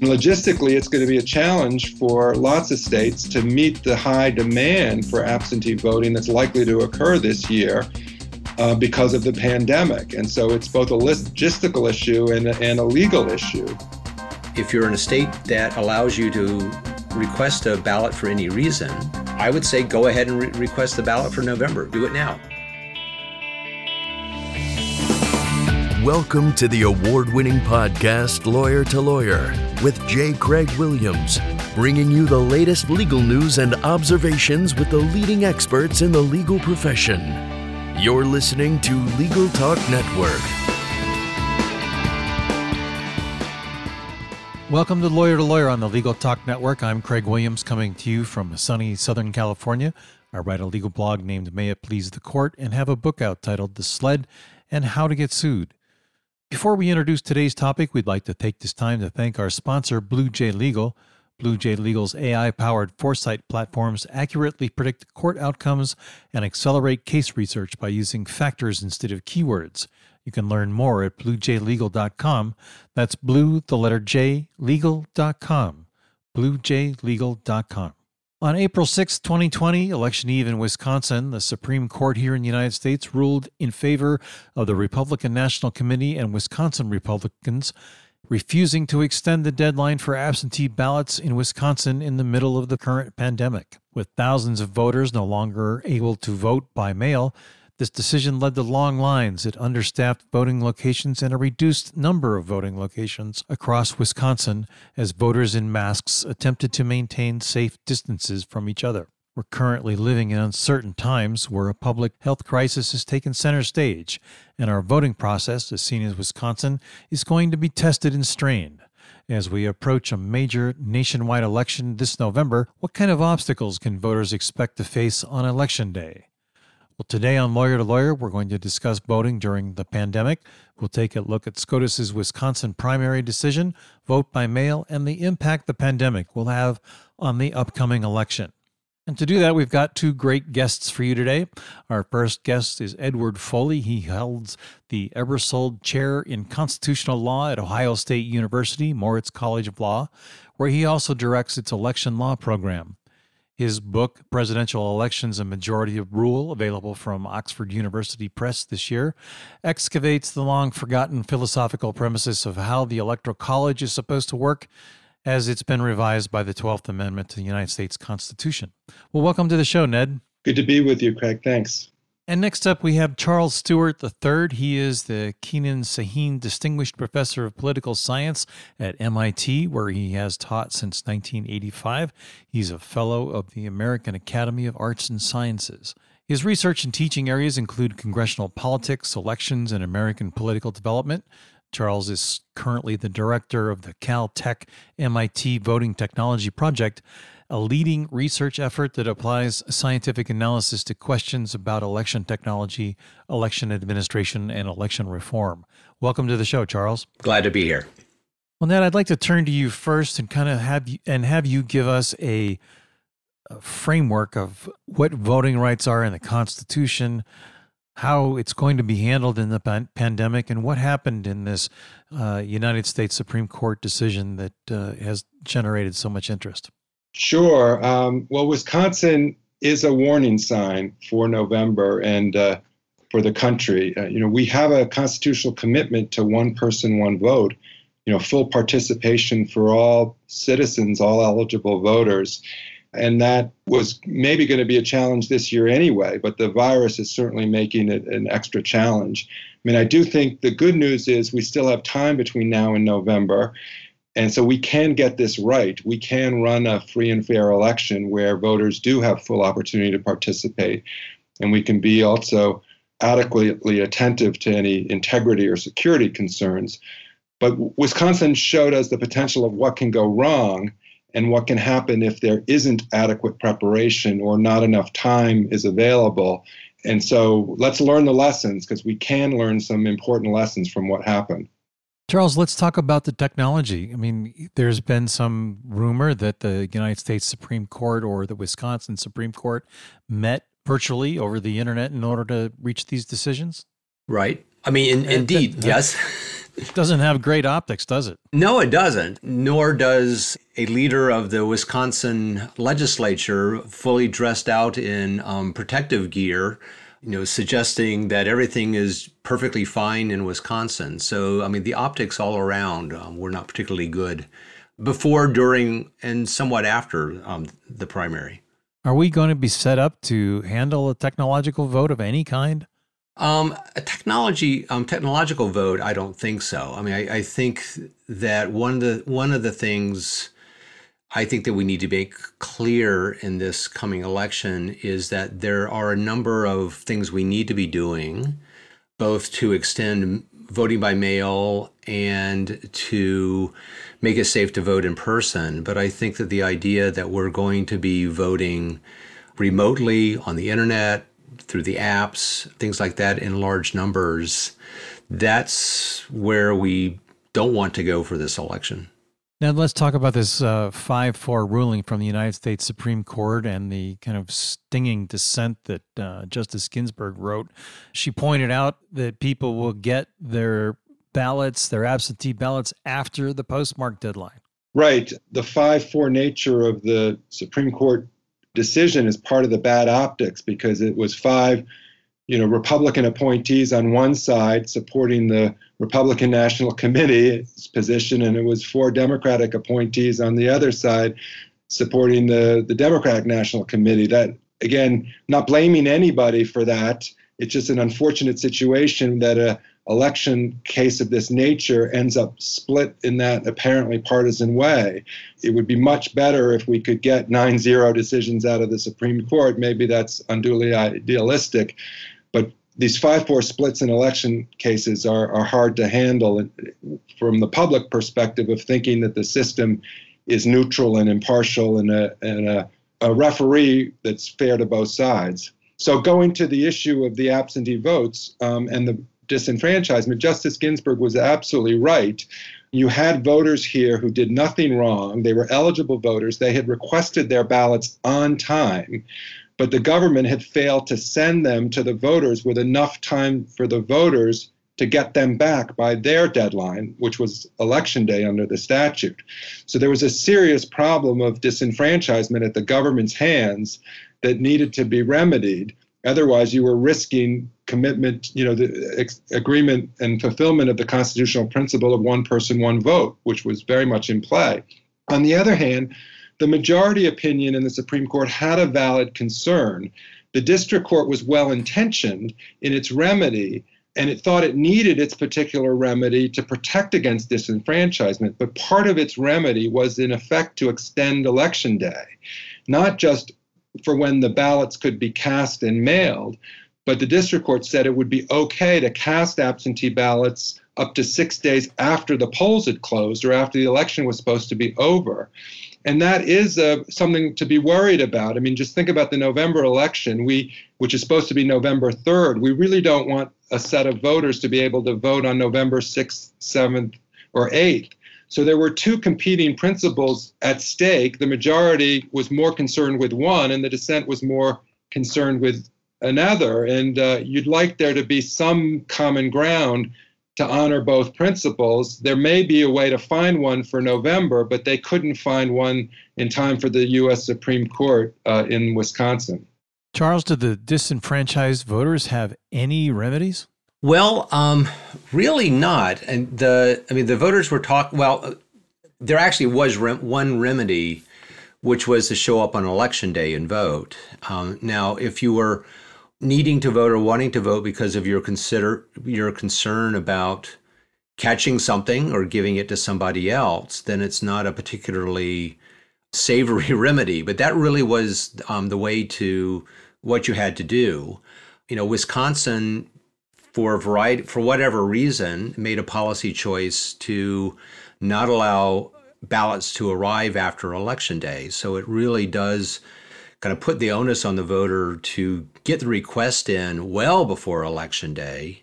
Logistically, it's going to be a challenge for lots of states to meet the high demand for absentee voting that's likely to occur this year uh, because of the pandemic. And so it's both a logistical issue and, and a legal issue. If you're in a state that allows you to request a ballot for any reason, I would say go ahead and re- request the ballot for November. Do it now. Welcome to the award winning podcast, Lawyer to Lawyer, with J. Craig Williams, bringing you the latest legal news and observations with the leading experts in the legal profession. You're listening to Legal Talk Network. Welcome to Lawyer to Lawyer on the Legal Talk Network. I'm Craig Williams coming to you from sunny Southern California. I write a legal blog named May It Please the Court and have a book out titled The Sled and How to Get Sued. Before we introduce today's topic, we'd like to take this time to thank our sponsor, Blue J Legal. Blue J Legal's AI powered foresight platforms accurately predict court outcomes and accelerate case research by using factors instead of keywords. You can learn more at bluejlegal.com. That's blue, the letter J, legal.com. bluejlegal.com. On April 6, 2020, election eve in Wisconsin, the Supreme Court here in the United States ruled in favor of the Republican National Committee and Wisconsin Republicans, refusing to extend the deadline for absentee ballots in Wisconsin in the middle of the current pandemic. With thousands of voters no longer able to vote by mail, this decision led to long lines at understaffed voting locations and a reduced number of voting locations across Wisconsin as voters in masks attempted to maintain safe distances from each other. We're currently living in uncertain times where a public health crisis has taken center stage, and our voting process, as seen as Wisconsin, is going to be tested and strained. As we approach a major nationwide election this November, what kind of obstacles can voters expect to face on Election Day? Well, today on Lawyer to Lawyer, we're going to discuss voting during the pandemic. We'll take a look at SCOTUS's Wisconsin primary decision, vote by mail, and the impact the pandemic will have on the upcoming election. And to do that, we've got two great guests for you today. Our first guest is Edward Foley. He holds the Ebersold Chair in Constitutional Law at Ohio State University, Moritz College of Law, where he also directs its election law program. His book, Presidential Elections and Majority of Rule, available from Oxford University Press this year, excavates the long forgotten philosophical premises of how the Electoral College is supposed to work as it's been revised by the 12th Amendment to the United States Constitution. Well, welcome to the show, Ned. Good to be with you, Craig. Thanks. And next up, we have Charles Stewart III. He is the Kenan Sahin Distinguished Professor of Political Science at MIT, where he has taught since 1985. He's a Fellow of the American Academy of Arts and Sciences. His research and teaching areas include congressional politics, elections, and American political development. Charles is currently the director of the Caltech MIT Voting Technology Project a leading research effort that applies scientific analysis to questions about election technology, election administration, and election reform. Welcome to the show, Charles. Glad to be here. Well, Ned, I'd like to turn to you first and kind of have you and have you give us a, a framework of what voting rights are in the Constitution, how it's going to be handled in the pan- pandemic, and what happened in this uh, United States Supreme Court decision that uh, has generated so much interest. Sure. Um, well, Wisconsin is a warning sign for November and uh, for the country. Uh, you know, we have a constitutional commitment to one person, one vote. You know, full participation for all citizens, all eligible voters. And that was maybe going to be a challenge this year anyway, but the virus is certainly making it an extra challenge. I mean, I do think the good news is we still have time between now and November. And so we can get this right. We can run a free and fair election where voters do have full opportunity to participate. And we can be also adequately attentive to any integrity or security concerns. But Wisconsin showed us the potential of what can go wrong and what can happen if there isn't adequate preparation or not enough time is available. And so let's learn the lessons because we can learn some important lessons from what happened. Charles, let's talk about the technology. I mean, there's been some rumor that the United States Supreme Court or the Wisconsin Supreme Court met virtually over the internet in order to reach these decisions. Right. I mean, in, indeed, yes. It doesn't have great optics, does it? No, it doesn't. Nor does a leader of the Wisconsin legislature fully dressed out in um, protective gear, you know, suggesting that everything is perfectly fine in Wisconsin. So, I mean, the optics all around um, were not particularly good before, during, and somewhat after um, the primary. Are we going to be set up to handle a technological vote of any kind? Um, a technology, um, technological vote, I don't think so. I mean, I, I, think that one of the one of the things I think that we need to make clear in this coming election is that there are a number of things we need to be doing, both to extend voting by mail and to make it safe to vote in person. But I think that the idea that we're going to be voting remotely on the internet, through the apps, things like that in large numbers, that's where we don't want to go for this election. Now, let's talk about this uh, 5 4 ruling from the United States Supreme Court and the kind of stinging dissent that uh, Justice Ginsburg wrote. She pointed out that people will get their ballots, their absentee ballots, after the postmark deadline. Right. The 5 4 nature of the Supreme Court decision is part of the bad optics because it was five you know, Republican appointees on one side supporting the Republican National Committee's position, and it was four Democratic appointees on the other side supporting the, the Democratic National Committee. That, again, not blaming anybody for that. It's just an unfortunate situation that a election case of this nature ends up split in that apparently partisan way. It would be much better if we could get 9 0 decisions out of the Supreme Court. Maybe that's unduly idealistic. But these 5 4 splits in election cases are, are hard to handle from the public perspective of thinking that the system is neutral and impartial and a, and a, a referee that's fair to both sides. So, going to the issue of the absentee votes um, and the disenfranchisement, Justice Ginsburg was absolutely right. You had voters here who did nothing wrong. They were eligible voters. They had requested their ballots on time, but the government had failed to send them to the voters with enough time for the voters to get them back by their deadline, which was election day under the statute. So there was a serious problem of disenfranchisement at the government's hands that needed to be remedied. Otherwise, you were risking commitment, you know, the ex- agreement and fulfillment of the constitutional principle of one person, one vote, which was very much in play. On the other hand, the majority opinion in the Supreme Court had a valid concern. The district court was well intentioned in its remedy, and it thought it needed its particular remedy to protect against disenfranchisement. But part of its remedy was, in effect, to extend election day, not just for when the ballots could be cast and mailed. But the district court said it would be okay to cast absentee ballots up to six days after the polls had closed or after the election was supposed to be over. And that is uh, something to be worried about. I mean, just think about the November election, we, which is supposed to be November 3rd. We really don't want a set of voters to be able to vote on November 6th, 7th, or 8th. So there were two competing principles at stake. The majority was more concerned with one, and the dissent was more concerned with another. And uh, you'd like there to be some common ground to honor both principles. There may be a way to find one for November, but they couldn't find one in time for the U.S. Supreme Court uh, in Wisconsin. Charles, did the disenfranchised voters have any remedies? Well, um, really not. And the, I mean, the voters were talking. Well, there actually was rem- one remedy, which was to show up on election day and vote. Um, now, if you were needing to vote or wanting to vote because of your consider your concern about catching something or giving it to somebody else, then it's not a particularly savory remedy. But that really was um, the way to what you had to do. You know, Wisconsin for a variety for whatever reason made a policy choice to not allow ballots to arrive after election day so it really does kind of put the onus on the voter to get the request in well before election day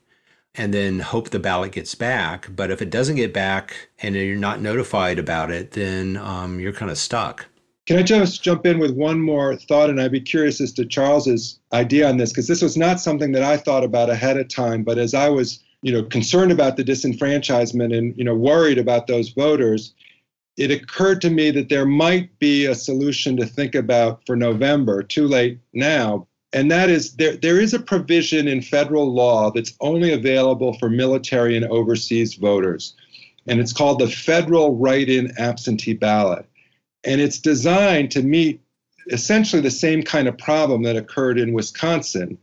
and then hope the ballot gets back but if it doesn't get back and you're not notified about it then um, you're kind of stuck can I just jump in with one more thought? And I'd be curious as to Charles's idea on this, because this was not something that I thought about ahead of time. But as I was you know, concerned about the disenfranchisement and, you know, worried about those voters, it occurred to me that there might be a solution to think about for November, too late now. And that is there, there is a provision in federal law that's only available for military and overseas voters. And it's called the Federal Write in Absentee Ballot. And it's designed to meet essentially the same kind of problem that occurred in Wisconsin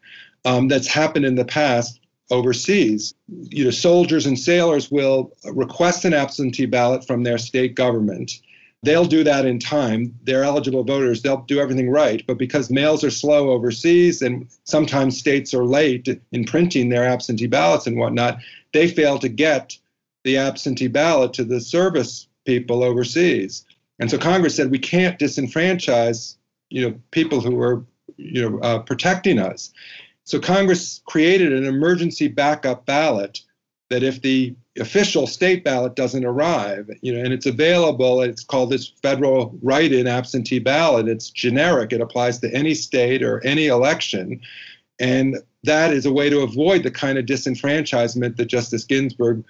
um, that's happened in the past overseas. You know, soldiers and sailors will request an absentee ballot from their state government. They'll do that in time. They're eligible voters. They'll do everything right. But because mails are slow overseas and sometimes states are late in printing their absentee ballots and whatnot, they fail to get the absentee ballot to the service people overseas. And so Congress said we can't disenfranchise, you know, people who are, you know, uh, protecting us. So Congress created an emergency backup ballot that if the official state ballot doesn't arrive, you know, and it's available, it's called this federal write-in absentee ballot. It's generic. It applies to any state or any election. And that is a way to avoid the kind of disenfranchisement that Justice Ginsburg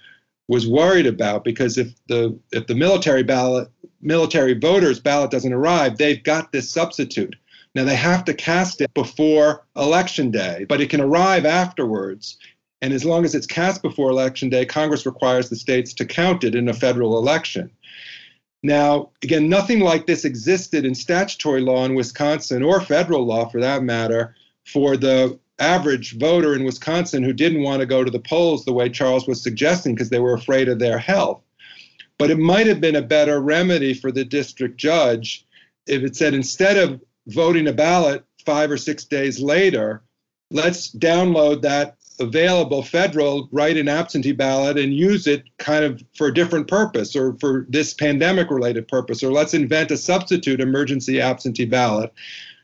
was worried about because if the if the military ballot military voters ballot doesn't arrive, they've got this substitute. Now they have to cast it before election day, but it can arrive afterwards. And as long as it's cast before election day, Congress requires the states to count it in a federal election. Now, again, nothing like this existed in statutory law in Wisconsin or federal law for that matter for the average voter in Wisconsin who didn't want to go to the polls the way Charles was suggesting because they were afraid of their health. But it might have been a better remedy for the district judge if it said instead of voting a ballot five or six days later, let's download that available federal write in absentee ballot and use it kind of for a different purpose or for this pandemic related purpose, or let's invent a substitute emergency absentee ballot.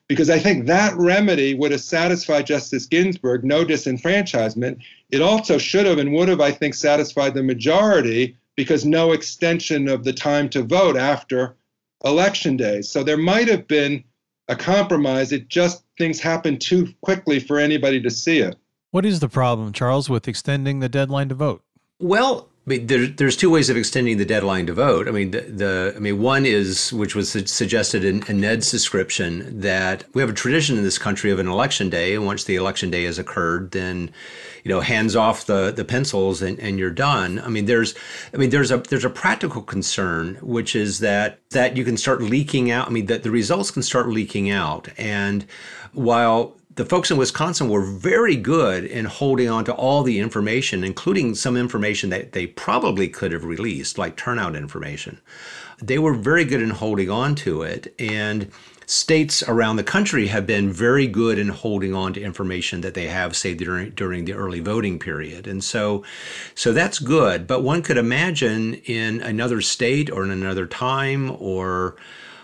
Because I think that remedy would have satisfied Justice Ginsburg, no disenfranchisement. It also should have and would have, I think, satisfied the majority because no extension of the time to vote after election day. So there might have been a compromise. It just things happen too quickly for anybody to see it. What is the problem, Charles, with extending the deadline to vote? Well, I mean, there, there's two ways of extending the deadline to vote. I mean, the, the I mean, one is which was suggested in, in, Ned's description that we have a tradition in this country of an election day, and once the election day has occurred, then you know, hands off the the pencils and, and you're done. I mean, there's I mean, there's a there's a practical concern, which is that that you can start leaking out. I mean, that the results can start leaking out, and while the folks in Wisconsin were very good in holding on to all the information, including some information that they probably could have released, like turnout information. They were very good in holding on to it. And states around the country have been very good in holding on to information that they have, say, during, during the early voting period. And so, so that's good. But one could imagine in another state or in another time or,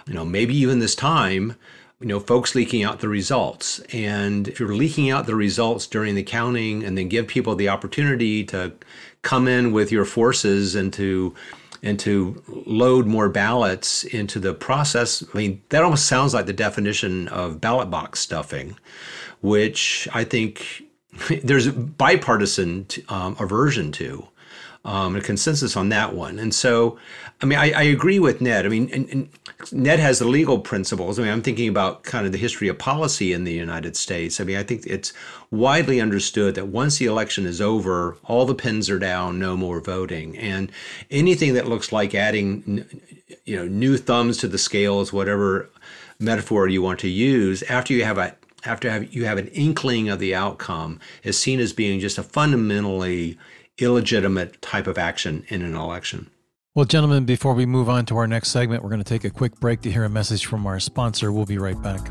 you know, maybe even this time, you know, folks leaking out the results. And if you're leaking out the results during the counting and then give people the opportunity to come in with your forces and to and to load more ballots into the process, I mean, that almost sounds like the definition of ballot box stuffing, which I think there's bipartisan um, aversion to um, a consensus on that one. And so, I mean, I, I agree with Ned. I mean, and, and Ned has the legal principles. I mean, I'm thinking about kind of the history of policy in the United States. I mean, I think it's widely understood that once the election is over, all the pins are down, no more voting, and anything that looks like adding, you know, new thumbs to the scales, whatever metaphor you want to use, after you have a after have, you have an inkling of the outcome, is seen as being just a fundamentally illegitimate type of action in an election. Well, gentlemen, before we move on to our next segment, we're going to take a quick break to hear a message from our sponsor. We'll be right back.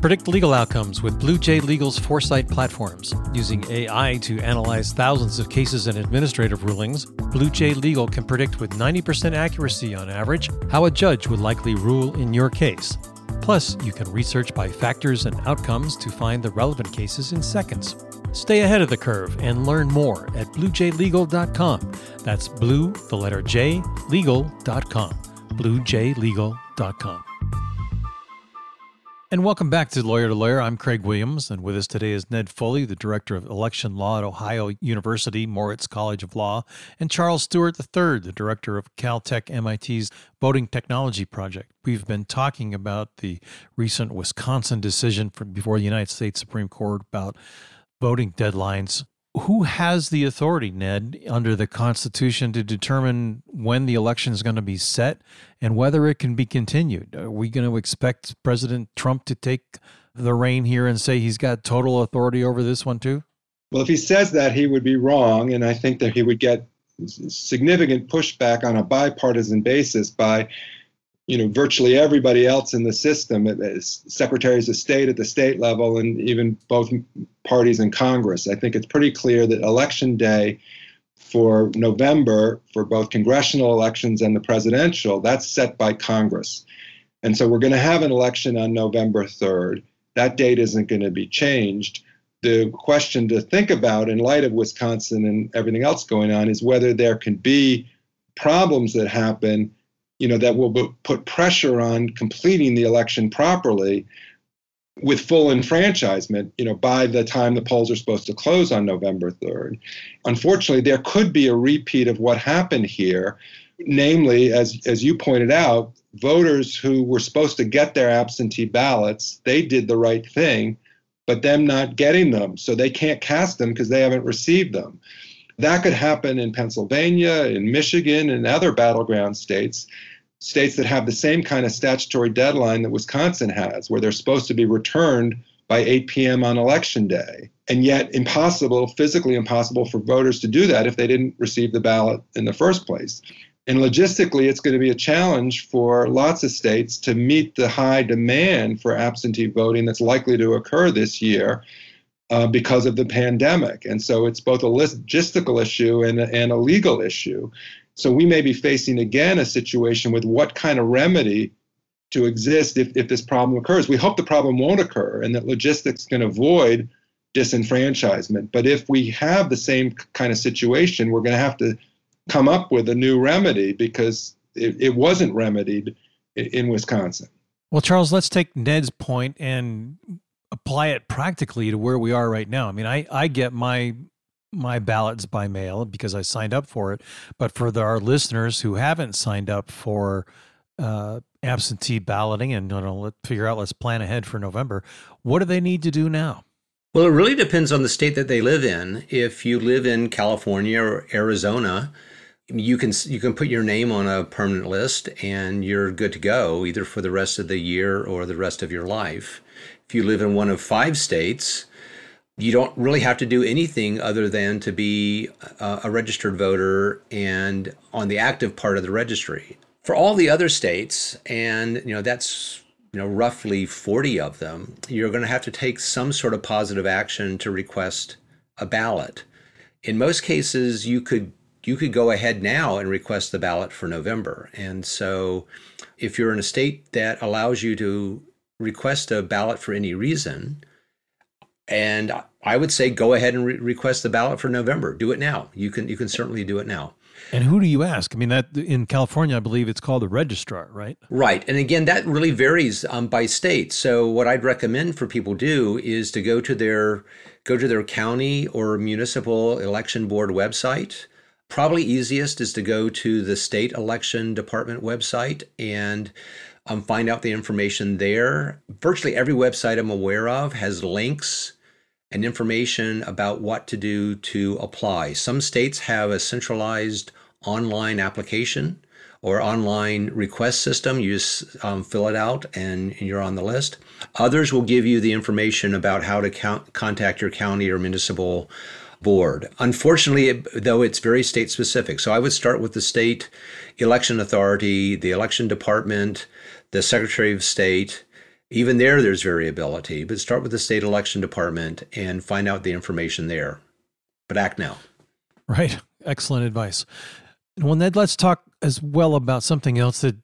Predict legal outcomes with Blue J Legal's Foresight platforms. Using AI to analyze thousands of cases and administrative rulings, Blue J Legal can predict with 90% accuracy on average how a judge would likely rule in your case. Plus, you can research by factors and outcomes to find the relevant cases in seconds. Stay ahead of the curve and learn more at bluejlegal.com. That's blue, the letter J, legal.com. bluejlegal.com. And welcome back to Lawyer to Lawyer. I'm Craig Williams, and with us today is Ned Foley, the Director of Election Law at Ohio University Moritz College of Law, and Charles Stewart III, the Director of Caltech MIT's Voting Technology Project. We've been talking about the recent Wisconsin decision from before the United States Supreme Court about voting deadlines who has the authority, Ned, under the Constitution to determine when the election is going to be set and whether it can be continued? Are we going to expect President Trump to take the reign here and say he's got total authority over this one too? Well, if he says that, he would be wrong. And I think that he would get significant pushback on a bipartisan basis by you know virtually everybody else in the system as secretaries of state at the state level and even both parties in congress. I think it's pretty clear that election day for november for both congressional elections and the presidential that's set by congress. And so we're going to have an election on november 3rd that date isn't going to be changed. The question to think about in light of wisconsin and everything else going on is whether there can be problems that happen you know, that will put pressure on completing the election properly with full enfranchisement, you know, by the time the polls are supposed to close on November 3rd. Unfortunately, there could be a repeat of what happened here, namely, as as you pointed out, voters who were supposed to get their absentee ballots, they did the right thing, but them not getting them, so they can't cast them because they haven't received them. That could happen in Pennsylvania, in Michigan, and other battleground states, states that have the same kind of statutory deadline that Wisconsin has, where they're supposed to be returned by 8 p.m. on election day. And yet, impossible, physically impossible for voters to do that if they didn't receive the ballot in the first place. And logistically, it's going to be a challenge for lots of states to meet the high demand for absentee voting that's likely to occur this year uh, because of the pandemic. And so it's both a logistical issue and, and a legal issue. So we may be facing again a situation with what kind of remedy to exist if, if this problem occurs. We hope the problem won't occur and that logistics can avoid disenfranchisement. But if we have the same kind of situation, we're going to have to come up with a new remedy because it, it wasn't remedied in, in Wisconsin. Well, Charles, let's take Ned's point and apply it practically to where we are right now. I mean, I, I get my my ballots by mail because I signed up for it. But for the, our listeners who haven't signed up for uh, absentee balloting and you know, let figure out, let's plan ahead for November. What do they need to do now? Well, it really depends on the state that they live in. If you live in California or Arizona, you can you can put your name on a permanent list and you're good to go either for the rest of the year or the rest of your life. If you live in one of five states, you don't really have to do anything other than to be a, registered voter and on the active part of the registry. For all the other states, and you know that's you know roughly 40 of them, you're going to have to take some sort of positive action to request a ballot. In most cases, you could you could go ahead now and request the ballot for November. And so if you're in a state that allows you to request a ballot for any reason, and I would say go ahead and re- request the ballot for November. Do it now. You can you can certainly do it now. And who do you ask? I mean, that in California, I believe it's called a registrar, right? Right. And again, that really varies um, by state. So what I'd recommend for people do is to go to their go to their county or municipal election board website. Probably easiest is to go to the state election department website and um, find out the information there. Virtually every website I'm aware of has links and information about what to do to apply. Some states have a centralized online application or online request system. You just um, fill it out and you're on the list. Others will give you the information about how to count, contact your county or municipal board. Unfortunately, though, it's very state specific. So I would start with the state election authority, the election department, the secretary of state, even there, there's variability, but start with the state election department and find out the information there. But act now. Right. Excellent advice. Well, Ned, let's talk as well about something else that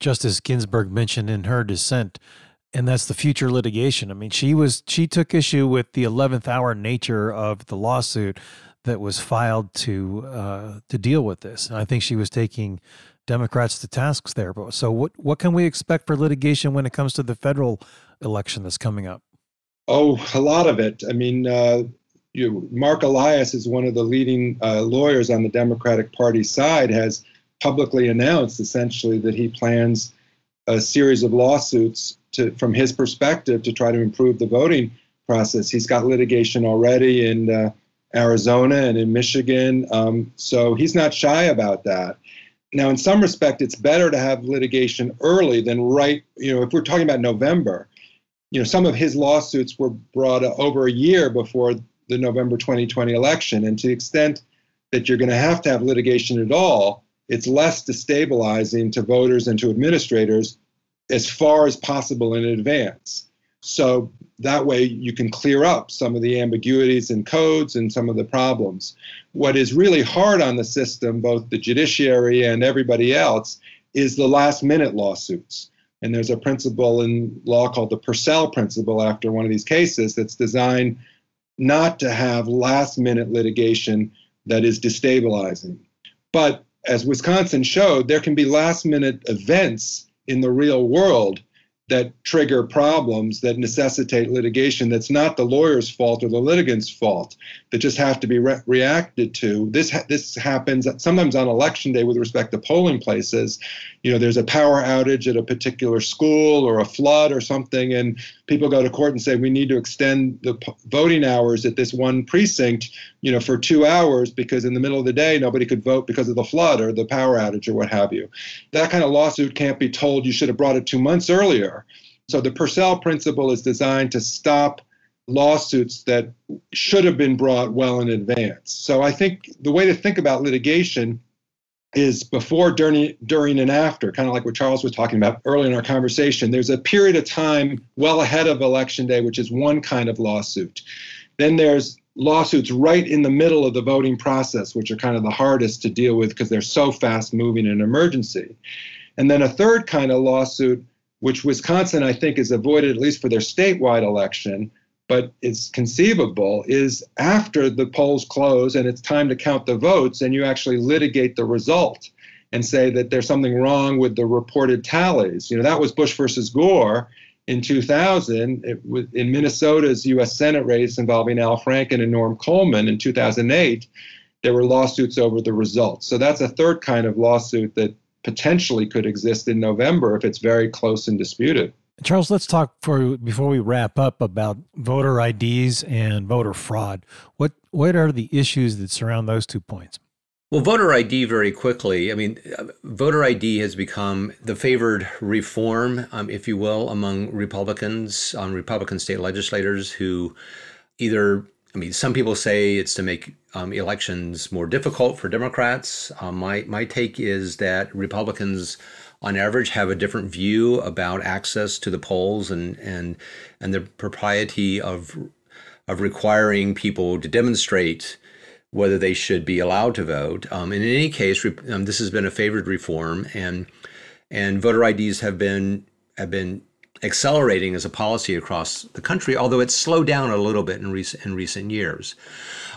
Justice Ginsburg mentioned in her dissent, and that's the future litigation. I mean, she was she took issue with the eleventh hour nature of the lawsuit that was filed to uh, to deal with this. And I think she was taking Democrats to tasks there. But so what what can we expect for litigation when it comes to the federal election that's coming up? Oh, a lot of it. I mean, uh, you, Marc Elias is one of the leading uh, lawyers on the Democratic Party side, has publicly announced essentially that he plans a series of lawsuits to, from his perspective, to try to improve the voting process. He's got litigation already in uh, Arizona and in Michigan, um, so he's not shy about that. Now, in some respect, it's better to have litigation early than right. You know, if we're talking about November, you know, some of his lawsuits were brought over a year before the November 2020 election, and to the extent that you're going to have to have litigation at all, it's less destabilizing to voters and to administrators as far as possible in advance. So that way you can clear up some of the ambiguities in codes and some of the problems. What is really hard on the system, both the judiciary and everybody else, is the last minute lawsuits. And there's a principle in law called the Purcell principle after one of these cases that's designed not to have last minute litigation that is destabilizing. But as Wisconsin showed, there can be last minute events in the real world that trigger problems that necessitate litigation that's not the lawyer's fault or the litigant's fault that just have to be re- reacted to. This ha- this happens sometimes on election day with respect to polling places. You know there's a power outage at a particular school or a flood or something and people go to court and say we need to extend the p- voting hours at this one precinct you know for 2 hours because in the middle of the day nobody could vote because of the flood or the power outage or what have you. That kind of lawsuit can't be told. You should have brought it 2 months earlier so the Purcell principle is designed to stop lawsuits that should have been brought well in advance. So I think the way to think about litigation is before, during, during, and after, kind of like what Charles was talking about early in our conversation. There's a period of time well ahead of election day, which is one kind of lawsuit. Then there's lawsuits right in the middle of the voting process, which are kind of the hardest to deal with because they're so fast moving and emergency. And then a third kind of lawsuit which Wisconsin, I think, is avoided at least for their statewide election, but it's conceivable, is after the polls close and it's time to count the votes and you actually litigate the result and say that there's something wrong with the reported tallies. You know, that was Bush versus Gore in 2000. It was in Minnesota's U.S. Senate race involving Al Franken and Norm Coleman in 2008. There were lawsuits over the results. So that's a third kind of lawsuit that potentially could exist in November if it's very close and disputed. Charles, let's talk for before we wrap up about voter IDs and voter fraud. What what are the issues that surround those two points? Well, voter ID very quickly. I mean, voter ID has become the favored reform, um, if you will, among Republicans, um, Republican state legislators who either I mean, some people say it's to make um, elections more difficult for Democrats. Um, my my take is that Republicans, on average, have a different view about access to the polls and and and the propriety of of requiring people to demonstrate whether they should be allowed to vote. Um, in any case, um, this has been a favored reform, and and voter IDs have been have been accelerating as a policy across the country, although it's slowed down a little bit in recent in recent years,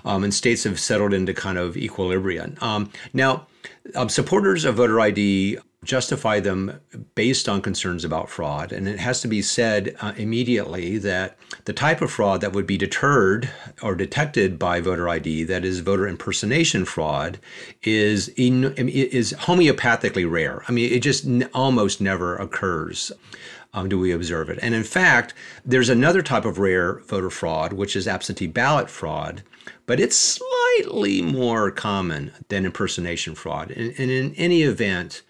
um, and states have settled into kind of equilibrium. Um, now, um, supporters of voter ID justify them based on concerns about fraud, and it has to be said uh, immediately that the type of fraud that would be deterred or detected by voter ID, that is voter impersonation fraud, is in, is homeopathically rare. I mean, it just n- almost never occurs um, do we observe it. And in fact, there's another type of rare voter fraud, which is absentee ballot fraud, but it's slightly more common than impersonation fraud. And, and in any event,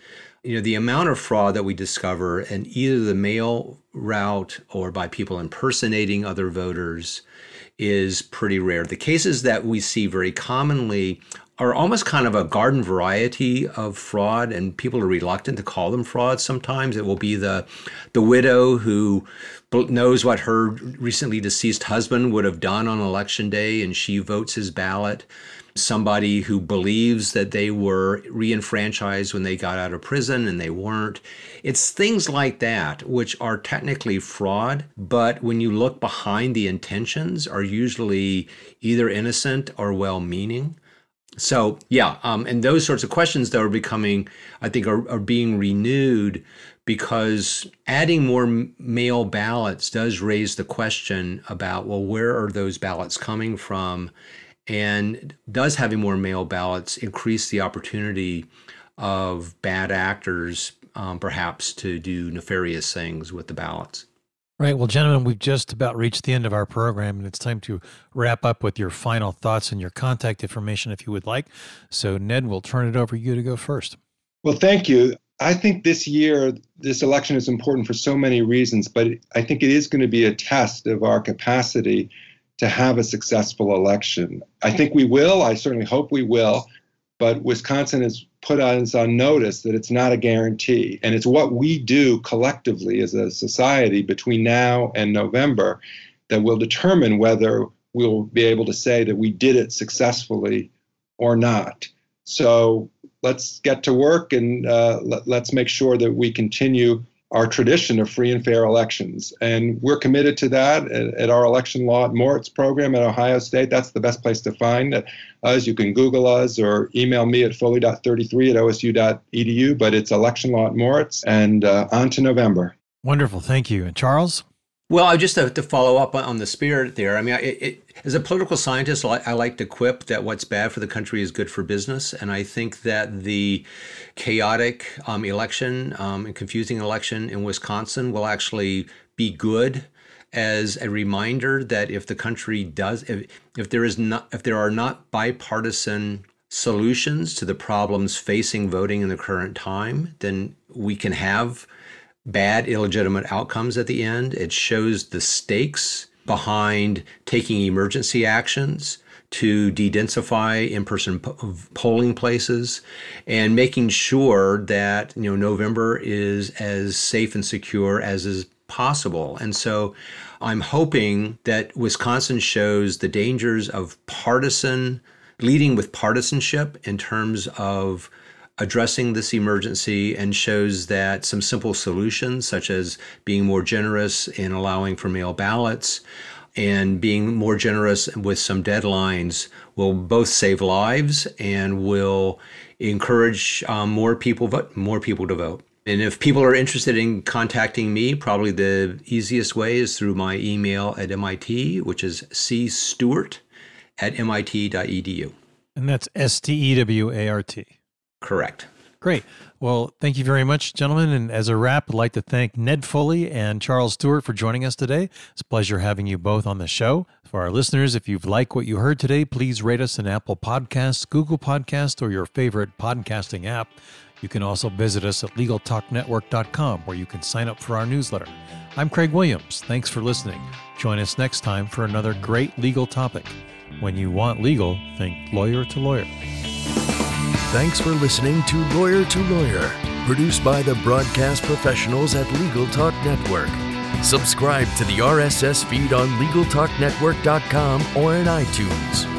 you know, the amount of fraud that we discover in either the mail route or by people impersonating other voters is pretty rare. The cases that we see very commonly are almost kind of a garden variety of fraud, and people are reluctant to call them fraud. Sometimes it will be the the widow who knows what her recently deceased husband would have done on election day, and she votes his ballot. Somebody who believes that they were reenfranchised when they got out of prison and they weren't. It's things like that which are technically fraud, but when you look behind the intentions, are usually either innocent or well meaning. So yeah, um, and those sorts of questions that are becoming, I think, are, are being renewed because adding more mail ballots does raise the question about well, where are those ballots coming from, and does having more mail ballots increase the opportunity of bad actors, um, perhaps, to do nefarious things with the ballots? Right. Well, gentlemen, we've just about reached the end of our program, and it's time to wrap up with your final thoughts and your contact information if you would like. So, Ned, we'll turn it over to you to go first. Well, thank you. I think this year, this election is important for so many reasons, but I think it is going to be a test of our capacity to have a successful election. I think we will. I certainly hope we will. But Wisconsin has put us on notice that it's not a guarantee. And it's what we do collectively as a society between now and November that will determine whether we'll be able to say that we did it successfully or not. So let's get to work and uh, let, let's make sure that we continue our tradition of free and fair elections. And we're committed to that at, at, our election law at Moritz program at Ohio State. That's the best place to find us. You can Google us or email me at foley.33 at osu.edu, but it's election law at Moritz and uh, on to November. Wonderful. Thank you. And Charles? Well, I just to, to follow up on the spirit there, I mean, it, it, as a political scientist, I like to quip that what's bad for the country is good for business. And I think that the chaotic um, election um, and confusing election in Wisconsin will actually be good as a reminder that if the country does, if, if there is not, if there are not bipartisan solutions to the problems facing voting in the current time, then we can have bad, illegitimate outcomes at the end. It shows the stakes behind taking emergency actions to de-densify in-person polling places and making sure that you know November is as safe and secure as is possible. And so I'm hoping that Wisconsin shows the dangers of partisan leading with partisanship in terms of addressing this emergency and shows that some simple solutions, such as being more generous in allowing for mail ballots and being more generous with some deadlines, will both save lives and will encourage um, more people vote, more people to vote. And if people are interested in contacting me, probably the easiest way is through my email at MIT, which is cstewart at mit.edu. And that's S T E W A R T. Correct. Great. Well, thank you very much, gentlemen. And as a wrap, I'd like to thank Ned Foley and Charles Stewart for joining us today. It's a pleasure having you both on the show. For our listeners, if you've liked what you heard today, please rate us in Apple Podcasts, Google Podcast, or your favorite podcasting app. You can also visit us at LegalTalkNetwork.com, where you can sign up for our newsletter. I'm Craig Williams. Thanks for listening. Join us next time for another great legal topic. When you want legal, think lawyer to lawyer. Thanks for listening to Lawyer to Lawyer, produced by the broadcast professionals at Legal Talk Network. Subscribe to the RSS feed on LegalTalkNetwork.com or in iTunes.